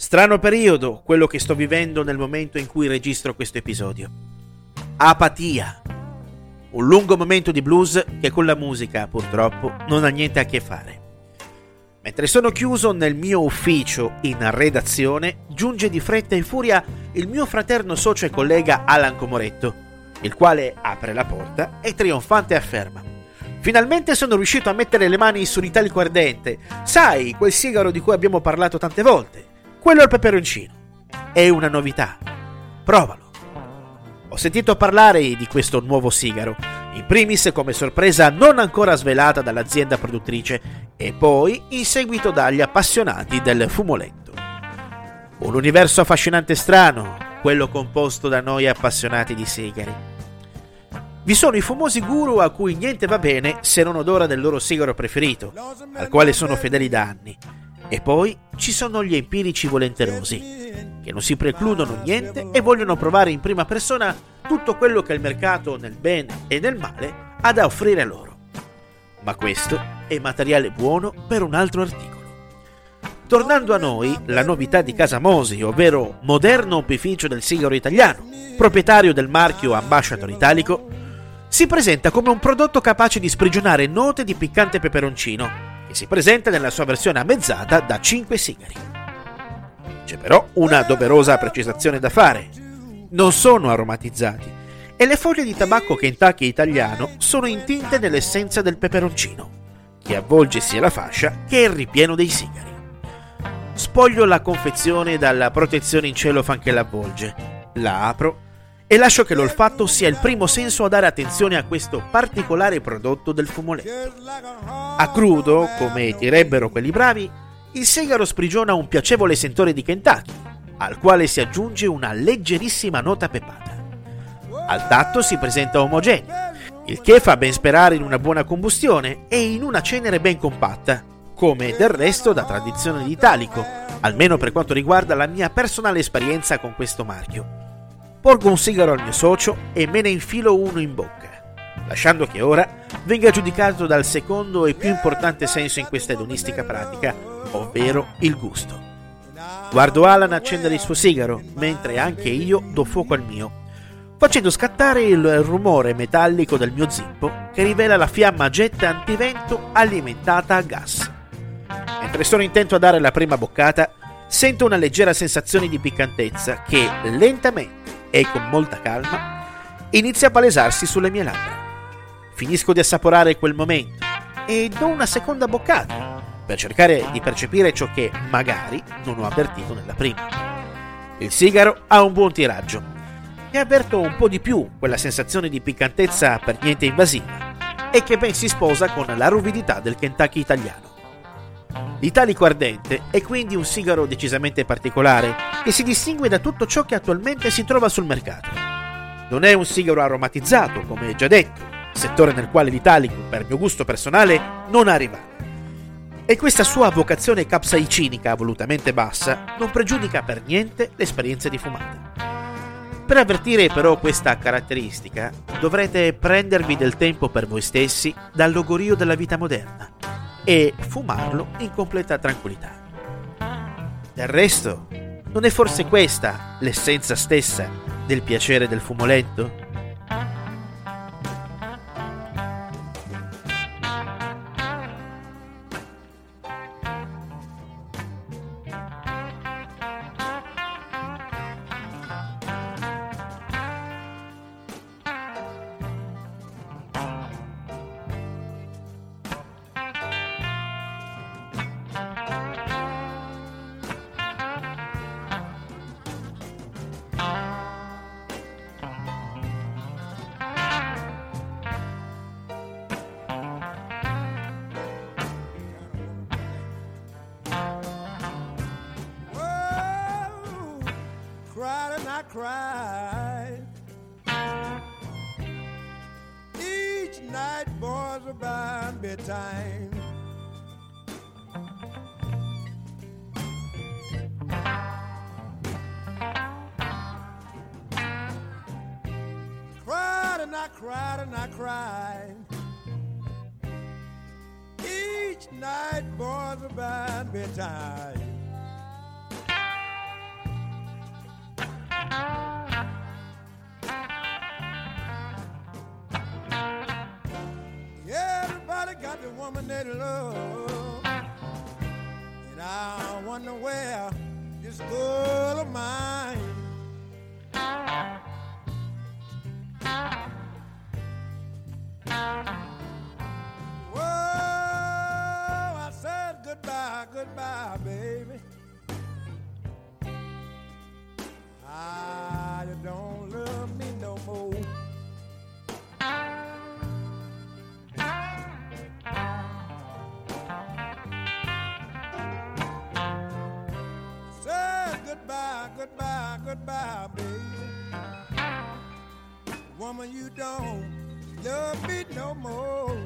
Strano periodo quello che sto vivendo nel momento in cui registro questo episodio. Apatia. Un lungo momento di blues che con la musica, purtroppo, non ha niente a che fare. Mentre sono chiuso nel mio ufficio in redazione, giunge di fretta e furia il mio fraterno socio e collega Alan Comoretto, il quale apre la porta e trionfante afferma: Finalmente sono riuscito a mettere le mani sull'italico ardente. Sai, quel sigaro di cui abbiamo parlato tante volte. Quello al peperoncino. È una novità. Provalo. Ho sentito parlare di questo nuovo sigaro, in primis come sorpresa non ancora svelata dall'azienda produttrice e poi in seguito dagli appassionati del fumoletto. Un universo affascinante e strano, quello composto da noi appassionati di sigari. Vi sono i famosi guru a cui niente va bene se non odora del loro sigaro preferito, al quale sono fedeli da anni e poi ci sono gli empirici volenterosi, che non si precludono niente e vogliono provare in prima persona tutto quello che il mercato nel bene e nel male ha da offrire loro. Ma questo è materiale buono per un altro articolo. Tornando a noi, la novità di Casa Mosi, ovvero moderno opificio del sigaro italiano, proprietario del marchio Ambassador Italico, si presenta come un prodotto capace di sprigionare note di piccante peperoncino che si presenta nella sua versione ammezzata da 5 sigari. C'è però una doverosa precisazione da fare. Non sono aromatizzati e le foglie di tabacco Kentucky italiano sono intinte nell'essenza del peperoncino, che avvolge sia la fascia che il ripieno dei sigari. Spoglio la confezione dalla protezione in cellophane che l'avvolge, la apro e lascio che l'olfatto sia il primo senso a dare attenzione a questo particolare prodotto del fumoletto. A crudo, come direbbero quelli bravi, il sigaro sprigiona un piacevole sentore di Kentucky, al quale si aggiunge una leggerissima nota pepata. Al tatto si presenta omogeneo, il che fa ben sperare in una buona combustione e in una cenere ben compatta, come del resto da tradizione di Italico, almeno per quanto riguarda la mia personale esperienza con questo marchio. Porgo un sigaro al mio socio e me ne infilo uno in bocca, lasciando che ora venga giudicato dal secondo e più importante senso in questa edonistica pratica, ovvero il gusto. Guardo Alan accendere il suo sigaro, mentre anche io do fuoco al mio, facendo scattare il rumore metallico del mio zippo che rivela la fiamma a jet antivento alimentata a gas. Mentre sono intento a dare la prima boccata, sento una leggera sensazione di piccantezza che lentamente e con molta calma inizia a palesarsi sulle mie labbra. Finisco di assaporare quel momento e do una seconda boccata per cercare di percepire ciò che magari non ho avvertito nella prima. Il sigaro ha un buon tiraggio e avverto un po' di più quella sensazione di piccantezza per niente invasiva e che ben si sposa con la ruvidità del Kentucky italiano. L'italico ardente è quindi un sigaro decisamente particolare che si distingue da tutto ciò che attualmente si trova sul mercato. Non è un sigaro aromatizzato, come già detto, settore nel quale l'italico, per mio gusto personale, non arriva. E questa sua vocazione capsaicinica volutamente bassa non pregiudica per niente l'esperienza di fumata. Per avvertire però questa caratteristica dovrete prendervi del tempo per voi stessi dal logorio della vita moderna e fumarlo in completa tranquillità. Del resto, non è forse questa l'essenza stessa del piacere del fumoletto? and cried. Each night, boys, about bedtime. Cried and I cried and I cried. Each night, boys, about bedtime. Woman they love. And I wonder where this girl of mine. Goodbye, goodbye, goodbye, baby. Woman, you don't love me no more.